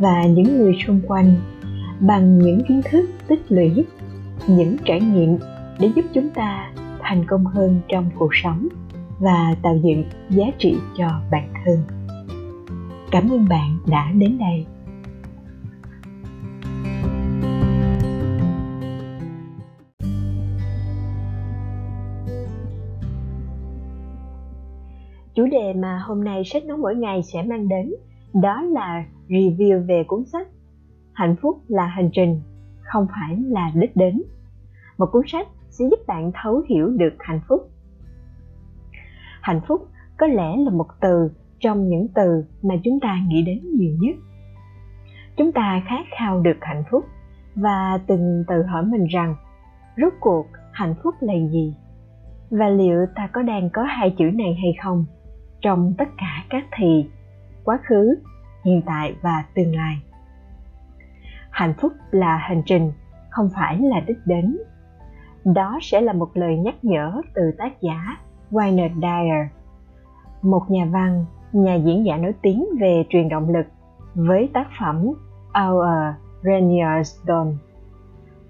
và những người xung quanh bằng những kiến thức tích lũy, những trải nghiệm để giúp chúng ta thành công hơn trong cuộc sống và tạo dựng giá trị cho bản thân. Cảm ơn bạn đã đến đây. Chủ đề mà hôm nay sách nói mỗi ngày sẽ mang đến đó là review về cuốn sách hạnh phúc là hành trình, không phải là đích đến. Một cuốn sách sẽ giúp bạn thấu hiểu được hạnh phúc. Hạnh phúc có lẽ là một từ trong những từ mà chúng ta nghĩ đến nhiều nhất. Chúng ta khát khao được hạnh phúc và từng tự hỏi mình rằng, rốt cuộc hạnh phúc là gì? Và liệu ta có đang có hai chữ này hay không trong tất cả các thì quá khứ, hiện tại và tương lai. Hạnh phúc là hành trình, không phải là đích đến. Đó sẽ là một lời nhắc nhở từ tác giả Wayne Dyer, một nhà văn, nhà diễn giả nổi tiếng về truyền động lực với tác phẩm Our Rainier's Dawn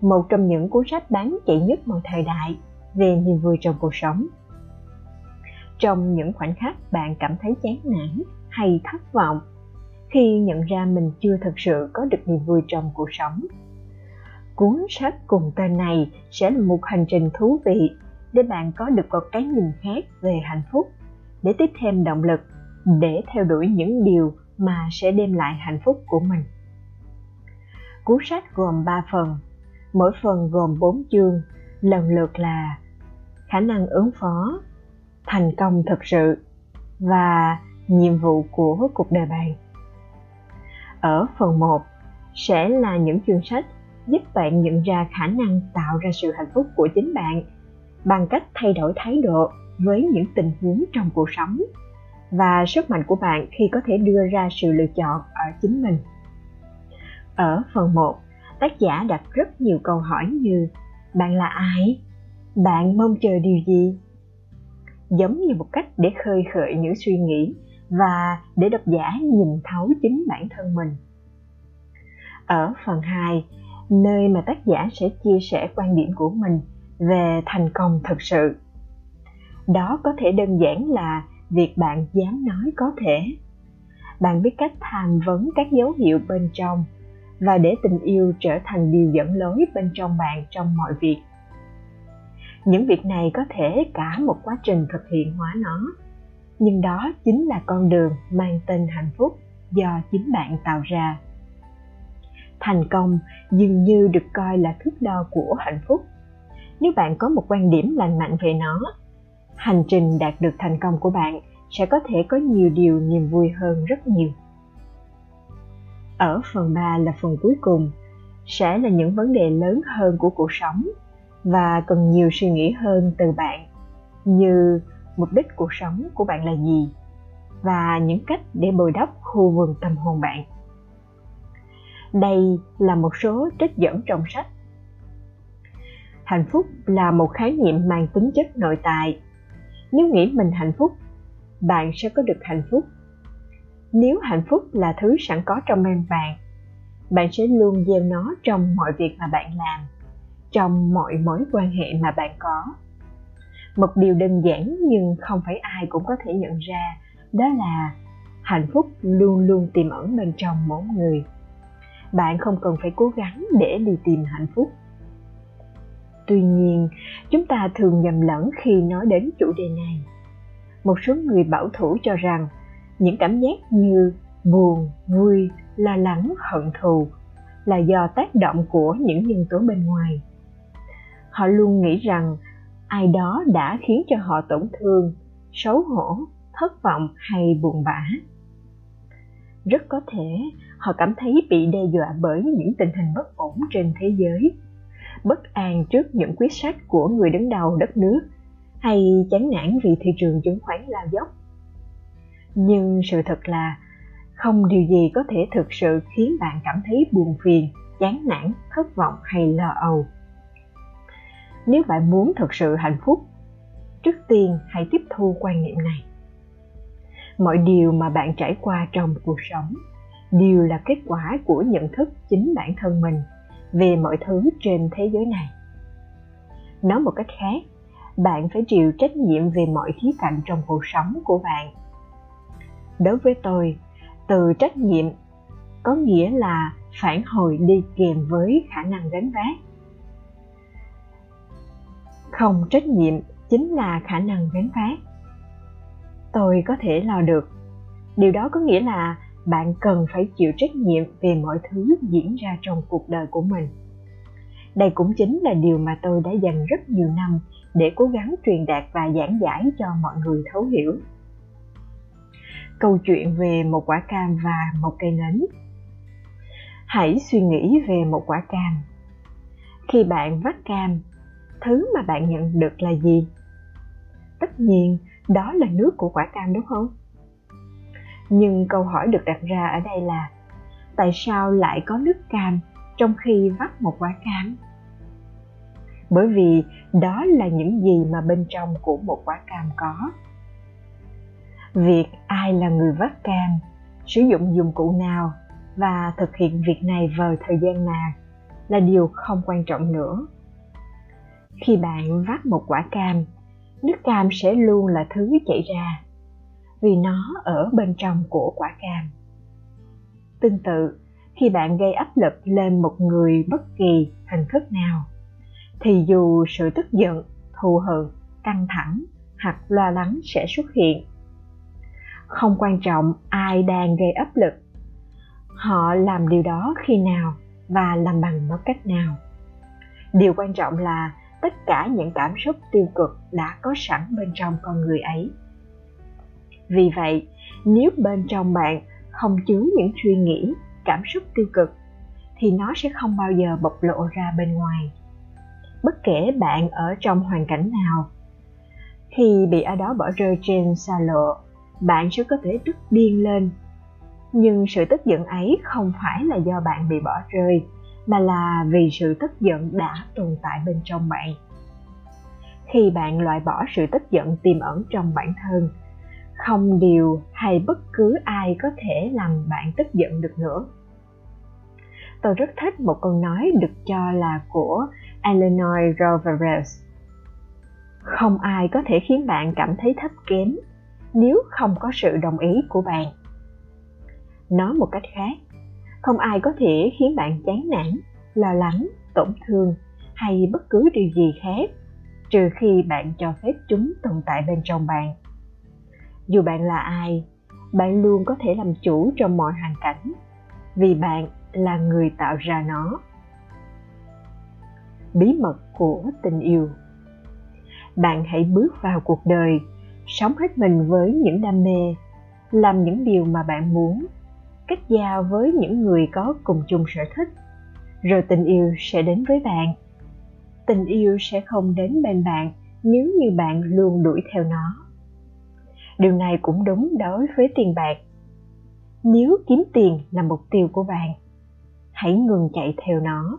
một trong những cuốn sách bán chạy nhất mọi thời đại về niềm vui trong cuộc sống. Trong những khoảnh khắc bạn cảm thấy chán nản hay thất vọng khi nhận ra mình chưa thật sự có được niềm vui trong cuộc sống. Cuốn sách cùng tên này sẽ là một hành trình thú vị để bạn có được một cái nhìn khác về hạnh phúc, để tiếp thêm động lực, để theo đuổi những điều mà sẽ đem lại hạnh phúc của mình. Cuốn sách gồm 3 phần, mỗi phần gồm 4 chương, lần lượt là khả năng ứng phó, thành công thực sự và nhiệm vụ của cuộc đời bạn ở phần 1 sẽ là những chương sách giúp bạn nhận ra khả năng tạo ra sự hạnh phúc của chính bạn bằng cách thay đổi thái độ với những tình huống trong cuộc sống và sức mạnh của bạn khi có thể đưa ra sự lựa chọn ở chính mình. Ở phần 1, tác giả đặt rất nhiều câu hỏi như Bạn là ai? Bạn mong chờ điều gì? Giống như một cách để khơi khởi những suy nghĩ và để độc giả nhìn thấu chính bản thân mình. Ở phần 2, nơi mà tác giả sẽ chia sẻ quan điểm của mình về thành công thực sự. Đó có thể đơn giản là việc bạn dám nói có thể. Bạn biết cách tham vấn các dấu hiệu bên trong và để tình yêu trở thành điều dẫn lối bên trong bạn trong mọi việc. Những việc này có thể cả một quá trình thực hiện hóa nó nhưng đó chính là con đường mang tên hạnh phúc do chính bạn tạo ra. Thành công dường như được coi là thước đo của hạnh phúc. Nếu bạn có một quan điểm lành mạnh về nó, hành trình đạt được thành công của bạn sẽ có thể có nhiều điều niềm vui hơn rất nhiều. Ở phần 3 là phần cuối cùng, sẽ là những vấn đề lớn hơn của cuộc sống và cần nhiều suy nghĩ hơn từ bạn, như mục đích cuộc sống của bạn là gì và những cách để bồi đắp khu vườn tâm hồn bạn. Đây là một số trích dẫn trong sách. Hạnh phúc là một khái niệm mang tính chất nội tại. Nếu nghĩ mình hạnh phúc, bạn sẽ có được hạnh phúc. Nếu hạnh phúc là thứ sẵn có trong em bạn bạn sẽ luôn gieo nó trong mọi việc mà bạn làm, trong mọi mối quan hệ mà bạn có một điều đơn giản nhưng không phải ai cũng có thể nhận ra, đó là hạnh phúc luôn luôn tiềm ẩn bên trong mỗi người. Bạn không cần phải cố gắng để đi tìm hạnh phúc. Tuy nhiên, chúng ta thường nhầm lẫn khi nói đến chủ đề này. Một số người bảo thủ cho rằng những cảm giác như buồn, vui, lo lắng, hận thù là do tác động của những nhân tố bên ngoài. Họ luôn nghĩ rằng ai đó đã khiến cho họ tổn thương, xấu hổ, thất vọng hay buồn bã. Rất có thể họ cảm thấy bị đe dọa bởi những tình hình bất ổn trên thế giới, bất an trước những quyết sách của người đứng đầu đất nước, hay chán nản vì thị trường chứng khoán lao dốc. Nhưng sự thật là, không điều gì có thể thực sự khiến bạn cảm thấy buồn phiền, chán nản, thất vọng hay lo âu nếu bạn muốn thực sự hạnh phúc, trước tiên hãy tiếp thu quan niệm này. Mọi điều mà bạn trải qua trong cuộc sống đều là kết quả của nhận thức chính bản thân mình về mọi thứ trên thế giới này. Nói một cách khác, bạn phải chịu trách nhiệm về mọi khía cạnh trong cuộc sống của bạn. Đối với tôi, từ trách nhiệm có nghĩa là phản hồi đi kèm với khả năng gánh vác không trách nhiệm chính là khả năng gánh vác. Tôi có thể lo được. Điều đó có nghĩa là bạn cần phải chịu trách nhiệm về mọi thứ diễn ra trong cuộc đời của mình. Đây cũng chính là điều mà tôi đã dành rất nhiều năm để cố gắng truyền đạt và giảng giải cho mọi người thấu hiểu. Câu chuyện về một quả cam và một cây nến. Hãy suy nghĩ về một quả cam. Khi bạn vắt cam thứ mà bạn nhận được là gì? Tất nhiên, đó là nước của quả cam đúng không? Nhưng câu hỏi được đặt ra ở đây là, tại sao lại có nước cam trong khi vắt một quả cam? Bởi vì đó là những gì mà bên trong của một quả cam có. Việc ai là người vắt cam, sử dụng dụng cụ nào và thực hiện việc này vào thời gian nào là điều không quan trọng nữa khi bạn vắt một quả cam, nước cam sẽ luôn là thứ chảy ra, vì nó ở bên trong của quả cam. Tương tự, khi bạn gây áp lực lên một người bất kỳ hình thức nào, thì dù sự tức giận, thù hận, căng thẳng hoặc lo lắng sẽ xuất hiện. Không quan trọng ai đang gây áp lực, họ làm điều đó khi nào và làm bằng một cách nào. Điều quan trọng là tất cả những cảm xúc tiêu cực đã có sẵn bên trong con người ấy. Vì vậy, nếu bên trong bạn không chứa những suy nghĩ, cảm xúc tiêu cực, thì nó sẽ không bao giờ bộc lộ ra bên ngoài. Bất kể bạn ở trong hoàn cảnh nào, khi bị ai đó bỏ rơi trên xa lộ, bạn sẽ có thể tức điên lên. Nhưng sự tức giận ấy không phải là do bạn bị bỏ rơi mà là vì sự tức giận đã tồn tại bên trong bạn khi bạn loại bỏ sự tức giận tiềm ẩn trong bản thân không điều hay bất cứ ai có thể làm bạn tức giận được nữa tôi rất thích một câu nói được cho là của Eleanor Roosevelt. Không ai có thể khiến bạn cảm thấy thấp kém nếu không có sự đồng ý của bạn. Nói một cách khác, không ai có thể khiến bạn chán nản, lo lắng, tổn thương hay bất cứ điều gì khác trừ khi bạn cho phép chúng tồn tại bên trong bạn. Dù bạn là ai, bạn luôn có thể làm chủ trong mọi hoàn cảnh vì bạn là người tạo ra nó. Bí mật của tình yêu. Bạn hãy bước vào cuộc đời sống hết mình với những đam mê làm những điều mà bạn muốn kết giao với những người có cùng chung sở thích. Rồi tình yêu sẽ đến với bạn. Tình yêu sẽ không đến bên bạn nếu như bạn luôn đuổi theo nó. Điều này cũng đúng đối với tiền bạc. Nếu kiếm tiền là mục tiêu của bạn, hãy ngừng chạy theo nó.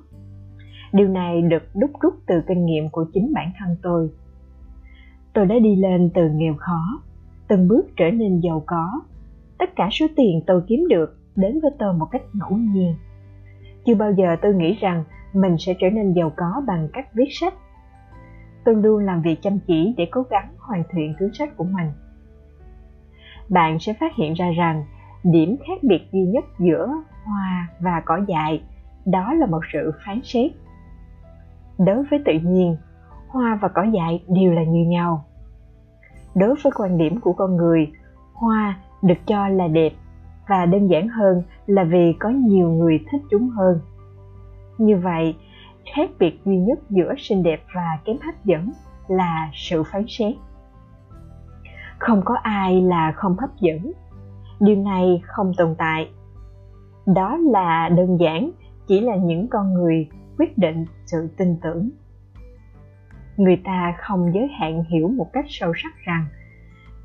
Điều này được đúc rút từ kinh nghiệm của chính bản thân tôi. Tôi đã đi lên từ nghèo khó, từng bước trở nên giàu có. Tất cả số tiền tôi kiếm được đến với tôi một cách ngẫu nhiên. Chưa bao giờ tôi nghĩ rằng mình sẽ trở nên giàu có bằng cách viết sách. Tôi luôn làm việc chăm chỉ để cố gắng hoàn thiện cuốn sách của mình. Bạn sẽ phát hiện ra rằng điểm khác biệt duy nhất giữa hoa và cỏ dại, đó là một sự phán xét. Đối với tự nhiên, hoa và cỏ dại đều là như nhau. Đối với quan điểm của con người, hoa được cho là đẹp và đơn giản hơn là vì có nhiều người thích chúng hơn. Như vậy, khác biệt duy nhất giữa xinh đẹp và kém hấp dẫn là sự phán xét. Không có ai là không hấp dẫn. Điều này không tồn tại. Đó là đơn giản, chỉ là những con người quyết định sự tin tưởng. Người ta không giới hạn hiểu một cách sâu sắc rằng,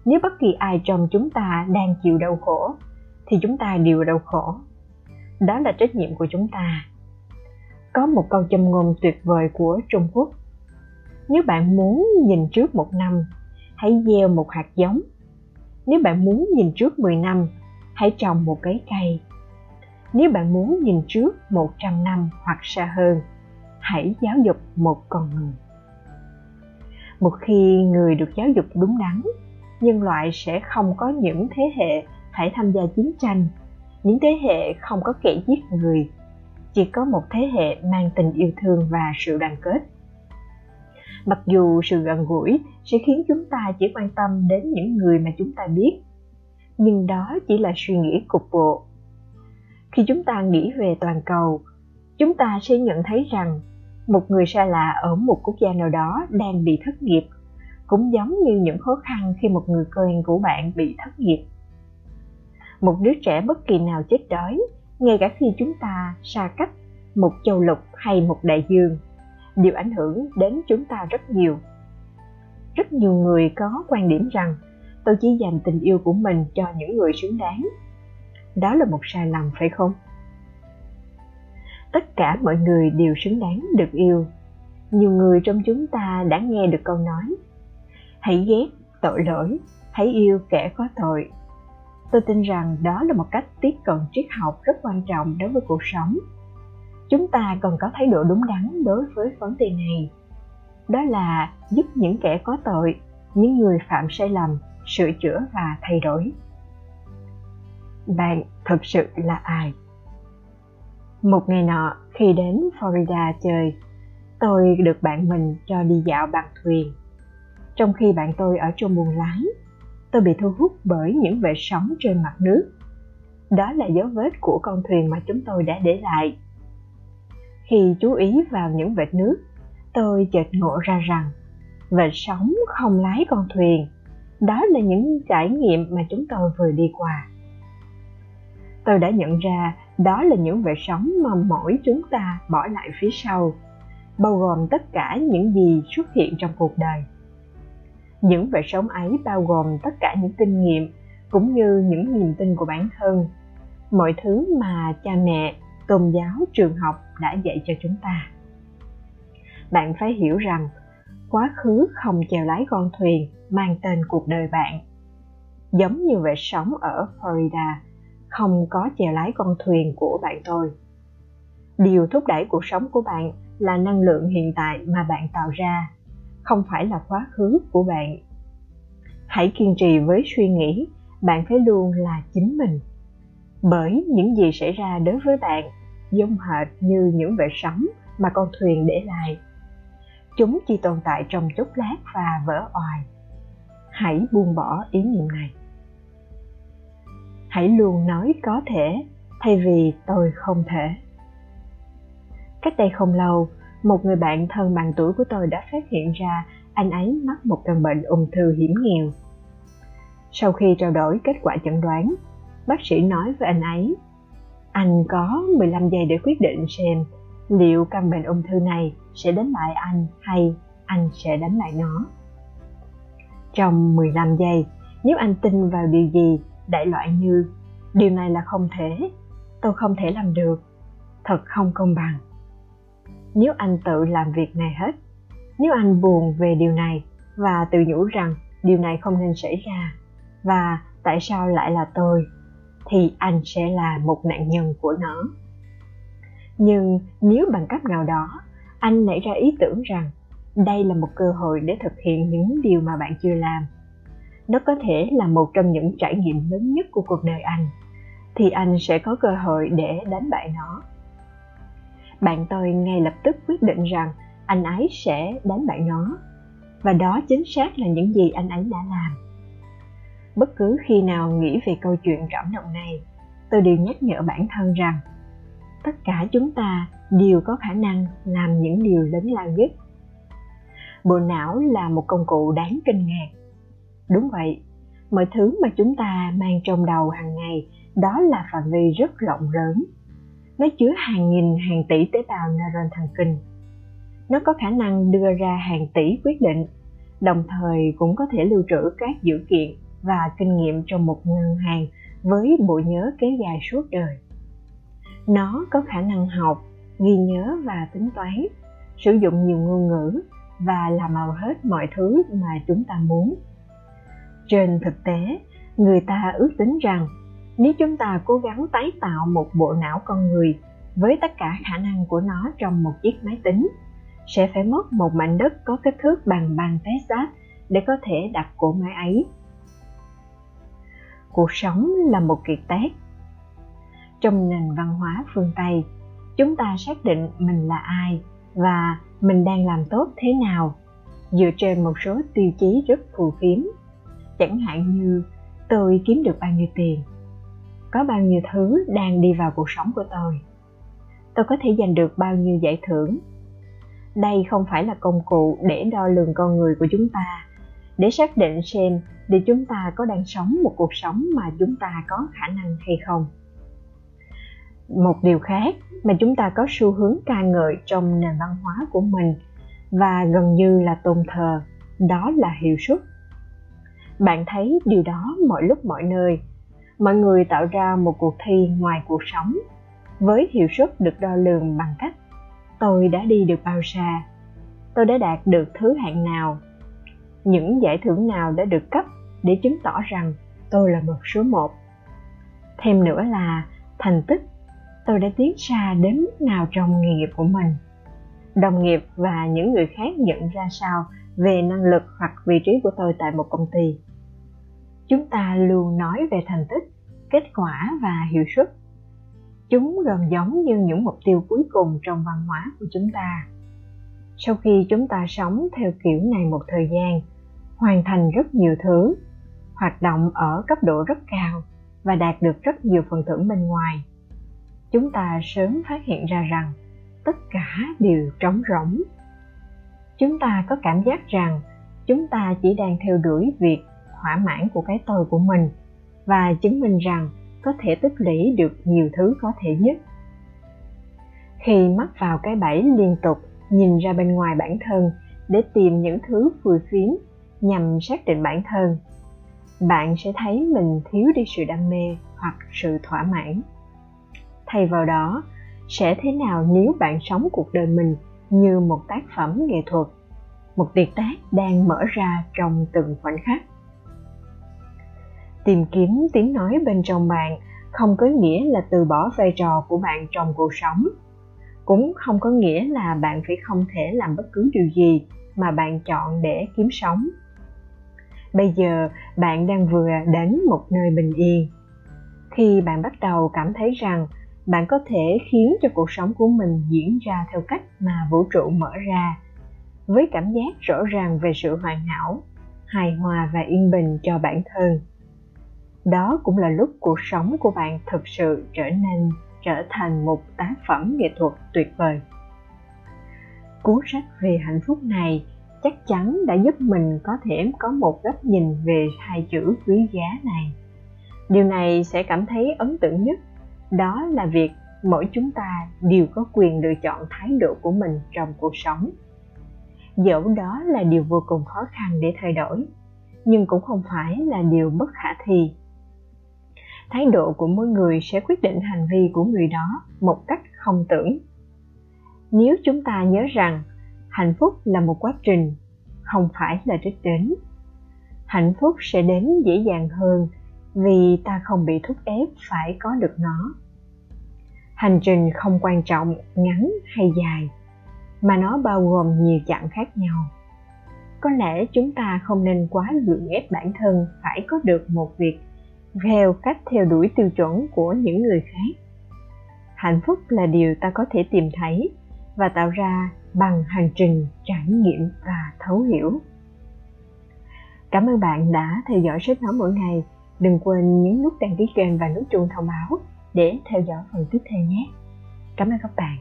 nếu bất kỳ ai trong chúng ta đang chịu đau khổ thì chúng ta đều đau khổ. Đó là trách nhiệm của chúng ta. Có một câu châm ngôn tuyệt vời của trung quốc. Nếu bạn muốn nhìn trước một năm, hãy gieo một hạt giống. Nếu bạn muốn nhìn trước 10 năm, hãy trồng một cái cây. Nếu bạn muốn nhìn trước 100 năm hoặc xa hơn, hãy giáo dục một con người. Một khi người được giáo dục đúng đắn, nhân loại sẽ không có những thế hệ phải tham gia chiến tranh. Những thế hệ không có kẻ giết người, chỉ có một thế hệ mang tình yêu thương và sự đoàn kết. Mặc dù sự gần gũi sẽ khiến chúng ta chỉ quan tâm đến những người mà chúng ta biết, nhưng đó chỉ là suy nghĩ cục bộ. Khi chúng ta nghĩ về toàn cầu, chúng ta sẽ nhận thấy rằng một người xa lạ ở một quốc gia nào đó đang bị thất nghiệp, cũng giống như những khó khăn khi một người quen của bạn bị thất nghiệp một đứa trẻ bất kỳ nào chết đói, ngay cả khi chúng ta xa cách một châu lục hay một đại dương, đều ảnh hưởng đến chúng ta rất nhiều. Rất nhiều người có quan điểm rằng tôi chỉ dành tình yêu của mình cho những người xứng đáng. Đó là một sai lầm, phải không? Tất cả mọi người đều xứng đáng được yêu. Nhiều người trong chúng ta đã nghe được câu nói, hãy ghét tội lỗi, hãy yêu kẻ có tội tôi tin rằng đó là một cách tiếp cận triết học rất quan trọng đối với cuộc sống. Chúng ta cần có thái độ đúng đắn đối với vấn đề này. Đó là giúp những kẻ có tội, những người phạm sai lầm, sửa chữa và thay đổi. Bạn thực sự là ai? Một ngày nọ, khi đến florida chơi, tôi được bạn mình cho đi dạo bằng thuyền. Trong khi bạn tôi ở trong buồng lái tôi bị thu hút bởi những vệt sóng trên mặt nước. Đó là dấu vết của con thuyền mà chúng tôi đã để lại. Khi chú ý vào những vệt nước, tôi chợt ngộ ra rằng vệt sóng không lái con thuyền. Đó là những trải nghiệm mà chúng tôi vừa đi qua. Tôi đã nhận ra đó là những vệt sóng mà mỗi chúng ta bỏ lại phía sau, bao gồm tất cả những gì xuất hiện trong cuộc đời những vệt sóng ấy bao gồm tất cả những kinh nghiệm, cũng như những niềm tin của bản thân. Mọi thứ mà cha mẹ, tôn giáo, trường học đã dạy cho chúng ta. Bạn phải hiểu rằng, quá khứ không chèo lái con thuyền mang tên cuộc đời bạn. Giống như vệt sóng ở florida, không có chèo lái con thuyền của bạn tôi điều thúc đẩy cuộc sống của bạn là năng lượng hiện tại mà bạn tạo ra không phải là quá khứ của bạn. Hãy kiên trì với suy nghĩ, bạn phải luôn là chính mình. Bởi những gì xảy ra đối với bạn giống hệt như những vệt sóng mà con thuyền để lại. Chúng chỉ tồn tại trong chốc lát và vỡ oài. Hãy buông bỏ ý niệm này. Hãy luôn nói có thể, thay vì tôi không thể. Cách đây không lâu một người bạn thân bằng tuổi của tôi đã phát hiện ra anh ấy mắc một căn bệnh ung thư hiểm nghèo sau khi trao đổi kết quả chẩn đoán bác sĩ nói với anh ấy anh có 15 giây để quyết định xem liệu căn bệnh ung thư này sẽ đánh bại anh hay anh sẽ đánh bại nó. Trong 15 giây, nếu anh tin vào điều gì đại loại như điều này là không thể, tôi không thể làm được, thật không công bằng. Nếu anh tự làm việc này hết, nếu anh buồn về điều này và tự nhủ rằng điều này không nên xảy ra và tại sao lại là tôi thì anh sẽ là một nạn nhân của nó. Nhưng nếu bằng cách nào đó anh nảy ra ý tưởng rằng đây là một cơ hội để thực hiện những điều mà bạn chưa làm nó có thể là một trong những trải nghiệm lớn nhất của cuộc đời anh thì anh sẽ có cơ hội để đánh bại nó bạn tôi ngay lập tức quyết định rằng anh ấy sẽ đánh bại nó và đó chính xác là những gì anh ấy đã làm. Bất cứ khi nào nghĩ về câu chuyện cảm động này, tôi đều nhắc nhở bản thân rằng tất cả chúng ta đều có khả năng làm những điều lớn lao nhất. Bộ não là một công cụ đáng kinh ngạc. Đúng vậy, mọi thứ mà chúng ta mang trong đầu hàng ngày đó là phạm vi rất rộng lớn nó chứa hàng nghìn, hàng tỷ tế bào neuron thần kinh. Nó có khả năng đưa ra hàng tỷ quyết định, đồng thời cũng có thể lưu trữ các dữ kiện và kinh nghiệm trong một ngân hàng với bộ nhớ kéo dài suốt đời. Nó có khả năng học, ghi nhớ và tính toán, sử dụng nhiều ngôn ngữ và làm hầu hết mọi thứ mà chúng ta muốn. Trên thực tế, người ta ước tính rằng nếu chúng ta cố gắng tái tạo một bộ não con người với tất cả khả năng của nó trong một chiếc máy tính sẽ phải mất một mảnh đất có kích thước bằng bằng Texas để có thể đặt cỗ máy ấy. Cuộc sống là một kiệt tác. Trong nền văn hóa phương Tây, chúng ta xác định mình là ai và mình đang làm tốt thế nào dựa trên một số tiêu chí rất phù phiếm. Chẳng hạn như tôi kiếm được bao nhiêu tiền, có bao nhiêu thứ đang đi vào cuộc sống của tôi. Tôi có thể giành được bao nhiêu giải thưởng. Đây không phải là công cụ để đo lường con người của chúng ta, để xác định xem để chúng ta có đang sống một cuộc sống mà chúng ta có khả năng hay không. Một điều khác mà chúng ta có xu hướng ca ngợi trong nền văn hóa của mình và gần như là tôn thờ, đó là hiệu suất. Bạn thấy điều đó mọi lúc mọi nơi mọi người tạo ra một cuộc thi ngoài cuộc sống, với hiệu suất được đo lường bằng cách, tôi đã đi được bao xa? Tôi đã đạt được thứ hạng nào? Những giải thưởng nào đã được cấp để chứng tỏ rằng tôi là một số một? Thêm nữa là thành tích, tôi đã tiến xa đến mức nào trong nghề nghiệp của mình? Đồng nghiệp và những người khác nhận ra sao về năng lực hoặc vị trí của tôi tại một công ty chúng ta luôn nói về thành tích, kết quả và hiệu suất. Chúng gần giống như những mục tiêu cuối cùng trong văn hóa của chúng ta. Sau khi chúng ta sống theo kiểu này một thời gian, hoàn thành rất nhiều thứ, hoạt động ở cấp độ rất cao và đạt được rất nhiều phần thưởng bên ngoài, chúng ta sớm phát hiện ra rằng tất cả đều trống rỗng. Chúng ta có cảm giác rằng chúng ta chỉ đang theo đuổi việc thỏa mãn của cái tôi của mình và chứng minh rằng có thể tích lũy được nhiều thứ có thể nhất. Khi mắc vào cái bẫy liên tục nhìn ra bên ngoài bản thân để tìm những thứ phùi phiếm nhằm xác định bản thân, bạn sẽ thấy mình thiếu đi sự đam mê hoặc sự thỏa mãn. Thay vào đó, sẽ thế nào nếu bạn sống cuộc đời mình như một tác phẩm nghệ thuật, một tuyệt tác đang mở ra trong từng khoảnh khắc? Tìm kiếm tiếng nói bên trong bạn, không có nghĩa là từ bỏ vai trò của bạn trong cuộc sống. Cũng không có nghĩa là bạn phải không thể làm bất cứ điều gì mà bạn chọn để kiếm sống. Bây giờ, bạn đang vừa đến một nơi bình yên. Khi bạn bắt đầu cảm thấy rằng bạn có thể khiến cho cuộc sống của mình diễn ra theo cách mà vũ trụ mở ra, với cảm giác rõ ràng về sự hoàn hảo, hài hòa và yên bình cho bản thân đó cũng là lúc cuộc sống của bạn thực sự trở nên trở thành một tác phẩm nghệ thuật tuyệt vời. Cuốn sách về hạnh phúc này chắc chắn đã giúp mình có thể có một góc nhìn về hai chữ quý giá này. Điều này sẽ cảm thấy ấn tượng nhất, đó là việc mỗi chúng ta đều có quyền lựa chọn thái độ của mình trong cuộc sống. Dẫu đó là điều vô cùng khó khăn để thay đổi, nhưng cũng không phải là điều bất khả thi thái độ của mỗi người sẽ quyết định hành vi của người đó một cách không tưởng. Nếu chúng ta nhớ rằng hạnh phúc là một quá trình, không phải là đích đến, hạnh phúc sẽ đến dễ dàng hơn vì ta không bị thúc ép phải có được nó. Hành trình không quan trọng, ngắn hay dài, mà nó bao gồm nhiều chặng khác nhau. Có lẽ chúng ta không nên quá gượng ép bản thân phải có được một việc theo cách theo đuổi tiêu chuẩn của những người khác. Hạnh phúc là điều ta có thể tìm thấy và tạo ra bằng hành trình, trải nghiệm và thấu hiểu. Cảm ơn bạn đã theo dõi sách nói mỗi ngày. Đừng quên nhấn nút đăng ký kênh và nút chuông thông báo để theo dõi phần tiếp theo nhé. Cảm ơn các bạn.